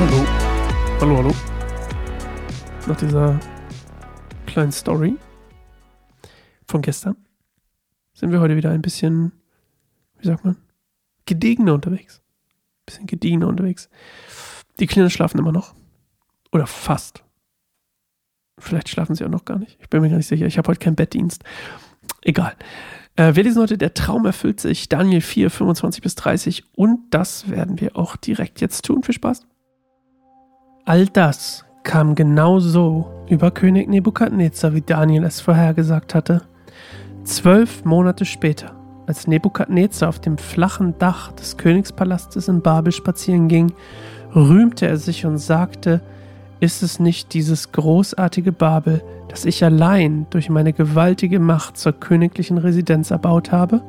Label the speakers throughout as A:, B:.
A: Hallo. Hallo, hallo. Nach dieser kleinen Story von gestern sind wir heute wieder ein bisschen, wie sagt man, gediegener unterwegs. Ein bisschen gediegener unterwegs. Die Kinder schlafen immer noch. Oder fast. Vielleicht schlafen sie auch noch gar nicht. Ich bin mir gar nicht sicher. Ich habe heute keinen Bettdienst. Egal. Äh, wir lesen heute Der Traum erfüllt sich. Daniel 4, 25 bis 30. Und das werden wir auch direkt jetzt tun. Viel Spaß. All das kam genau so über König Nebukadnezar, wie Daniel es vorhergesagt hatte. Zwölf Monate später, als Nebukadnezar auf dem flachen Dach des Königspalastes in Babel spazieren ging, rühmte er sich und sagte, ist es nicht dieses großartige Babel, das ich allein durch meine gewaltige Macht zur königlichen Residenz erbaut habe?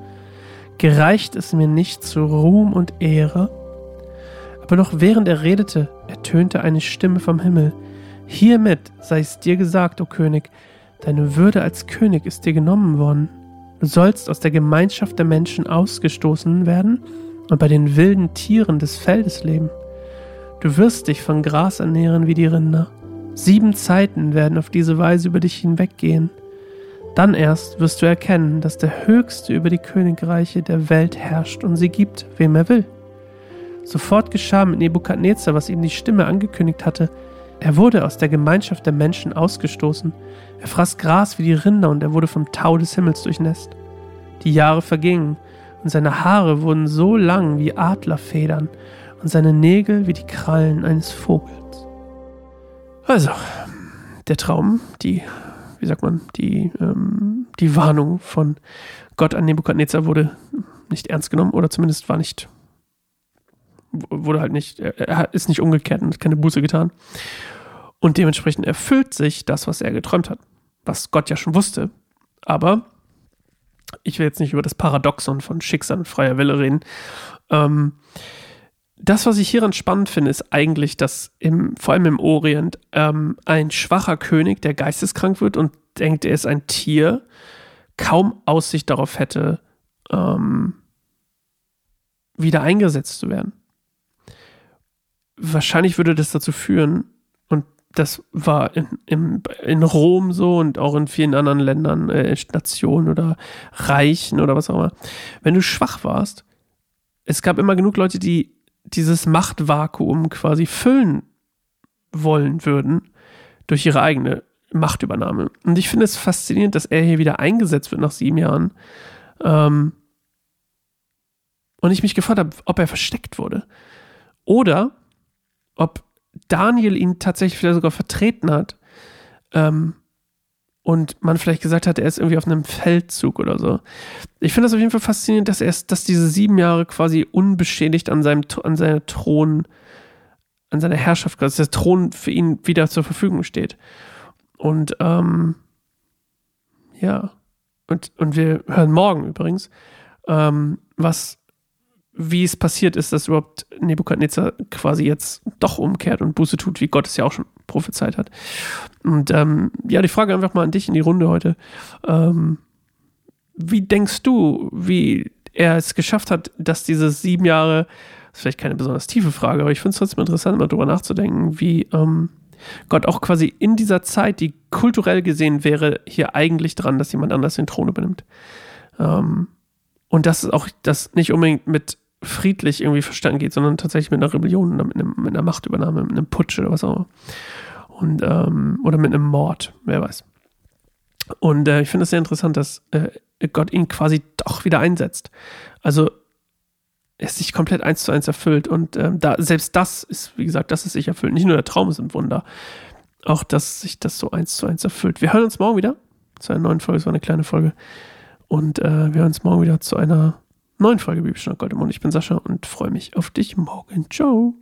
A: Gereicht es mir nicht zu Ruhm und Ehre? Aber noch während er redete, ertönte eine Stimme vom Himmel. Hiermit sei es dir gesagt, o König, deine Würde als König ist dir genommen worden. Du sollst aus der Gemeinschaft der Menschen ausgestoßen werden und bei den wilden Tieren des Feldes leben. Du wirst dich von Gras ernähren wie die Rinder. Sieben Zeiten werden auf diese Weise über dich hinweggehen. Dann erst wirst du erkennen, dass der Höchste über die Königreiche der Welt herrscht und sie gibt, wem er will. Sofort geschah mit Nebukadnezar, was ihm die Stimme angekündigt hatte. Er wurde aus der Gemeinschaft der Menschen ausgestoßen. Er fraß Gras wie die Rinder und er wurde vom Tau des Himmels durchnässt. Die Jahre vergingen und seine Haare wurden so lang wie Adlerfedern und seine Nägel wie die Krallen eines Vogels. Also, der Traum, die, wie sagt man, die, ähm, die Warnung von Gott an Nebukadnezar wurde nicht ernst genommen oder zumindest war nicht wurde halt nicht, er ist nicht umgekehrt und hat keine Buße getan. Und dementsprechend erfüllt sich das, was er geträumt hat. Was Gott ja schon wusste. Aber ich will jetzt nicht über das Paradoxon von Schicksal und freier Wille reden. Ähm, das, was ich hieran spannend finde, ist eigentlich, dass im, vor allem im Orient ähm, ein schwacher König, der geisteskrank wird und denkt, er ist ein Tier, kaum Aussicht darauf hätte, ähm, wieder eingesetzt zu werden wahrscheinlich würde das dazu führen, und das war in, in, in Rom so und auch in vielen anderen Ländern, äh, Nationen oder Reichen oder was auch immer. Wenn du schwach warst, es gab immer genug Leute, die dieses Machtvakuum quasi füllen wollen würden durch ihre eigene Machtübernahme. Und ich finde es faszinierend, dass er hier wieder eingesetzt wird nach sieben Jahren. Ähm, und ich mich gefragt habe, ob er versteckt wurde. Oder ob Daniel ihn tatsächlich vielleicht sogar vertreten hat. Ähm, und man vielleicht gesagt hat, er ist irgendwie auf einem Feldzug oder so. Ich finde das auf jeden Fall faszinierend, dass er dass diese sieben Jahre quasi unbeschädigt an seinem an seiner Thron, an seiner Herrschaft, dass der Thron für ihn wieder zur Verfügung steht. Und ähm, ja, und, und wir hören morgen übrigens, ähm, was wie es passiert ist, dass überhaupt Nebukadnezar quasi jetzt doch umkehrt und Buße tut, wie Gott es ja auch schon prophezeit hat. Und ähm, ja, die Frage einfach mal an dich in die Runde heute. Ähm, wie denkst du, wie er es geschafft hat, dass diese sieben Jahre, das ist vielleicht keine besonders tiefe Frage, aber ich finde es trotzdem interessant, mal drüber nachzudenken, wie ähm, Gott auch quasi in dieser Zeit, die kulturell gesehen wäre, hier eigentlich dran, dass jemand anders den Thron übernimmt. Ähm, und das ist auch das nicht unbedingt mit friedlich irgendwie verstanden geht, sondern tatsächlich mit einer Rebellion, mit, einem, mit einer Machtübernahme, mit einem Putsch oder was auch immer. Und, ähm, oder mit einem Mord, wer weiß. Und äh, ich finde es sehr interessant, dass äh, Gott ihn quasi doch wieder einsetzt. Also es sich komplett eins zu eins erfüllt. Und ähm, da, selbst das ist, wie gesagt, das ist sich erfüllt. Nicht nur der Traum ist ein Wunder, auch dass sich das so eins zu eins erfüllt. Wir hören uns morgen wieder zu einer neuen Folge. Es war eine kleine Folge. Und äh, wir hören uns morgen wieder zu einer neuen Folge Bibelstunde Gold im Mund. Ich bin Sascha und freue mich auf dich morgen. Ciao.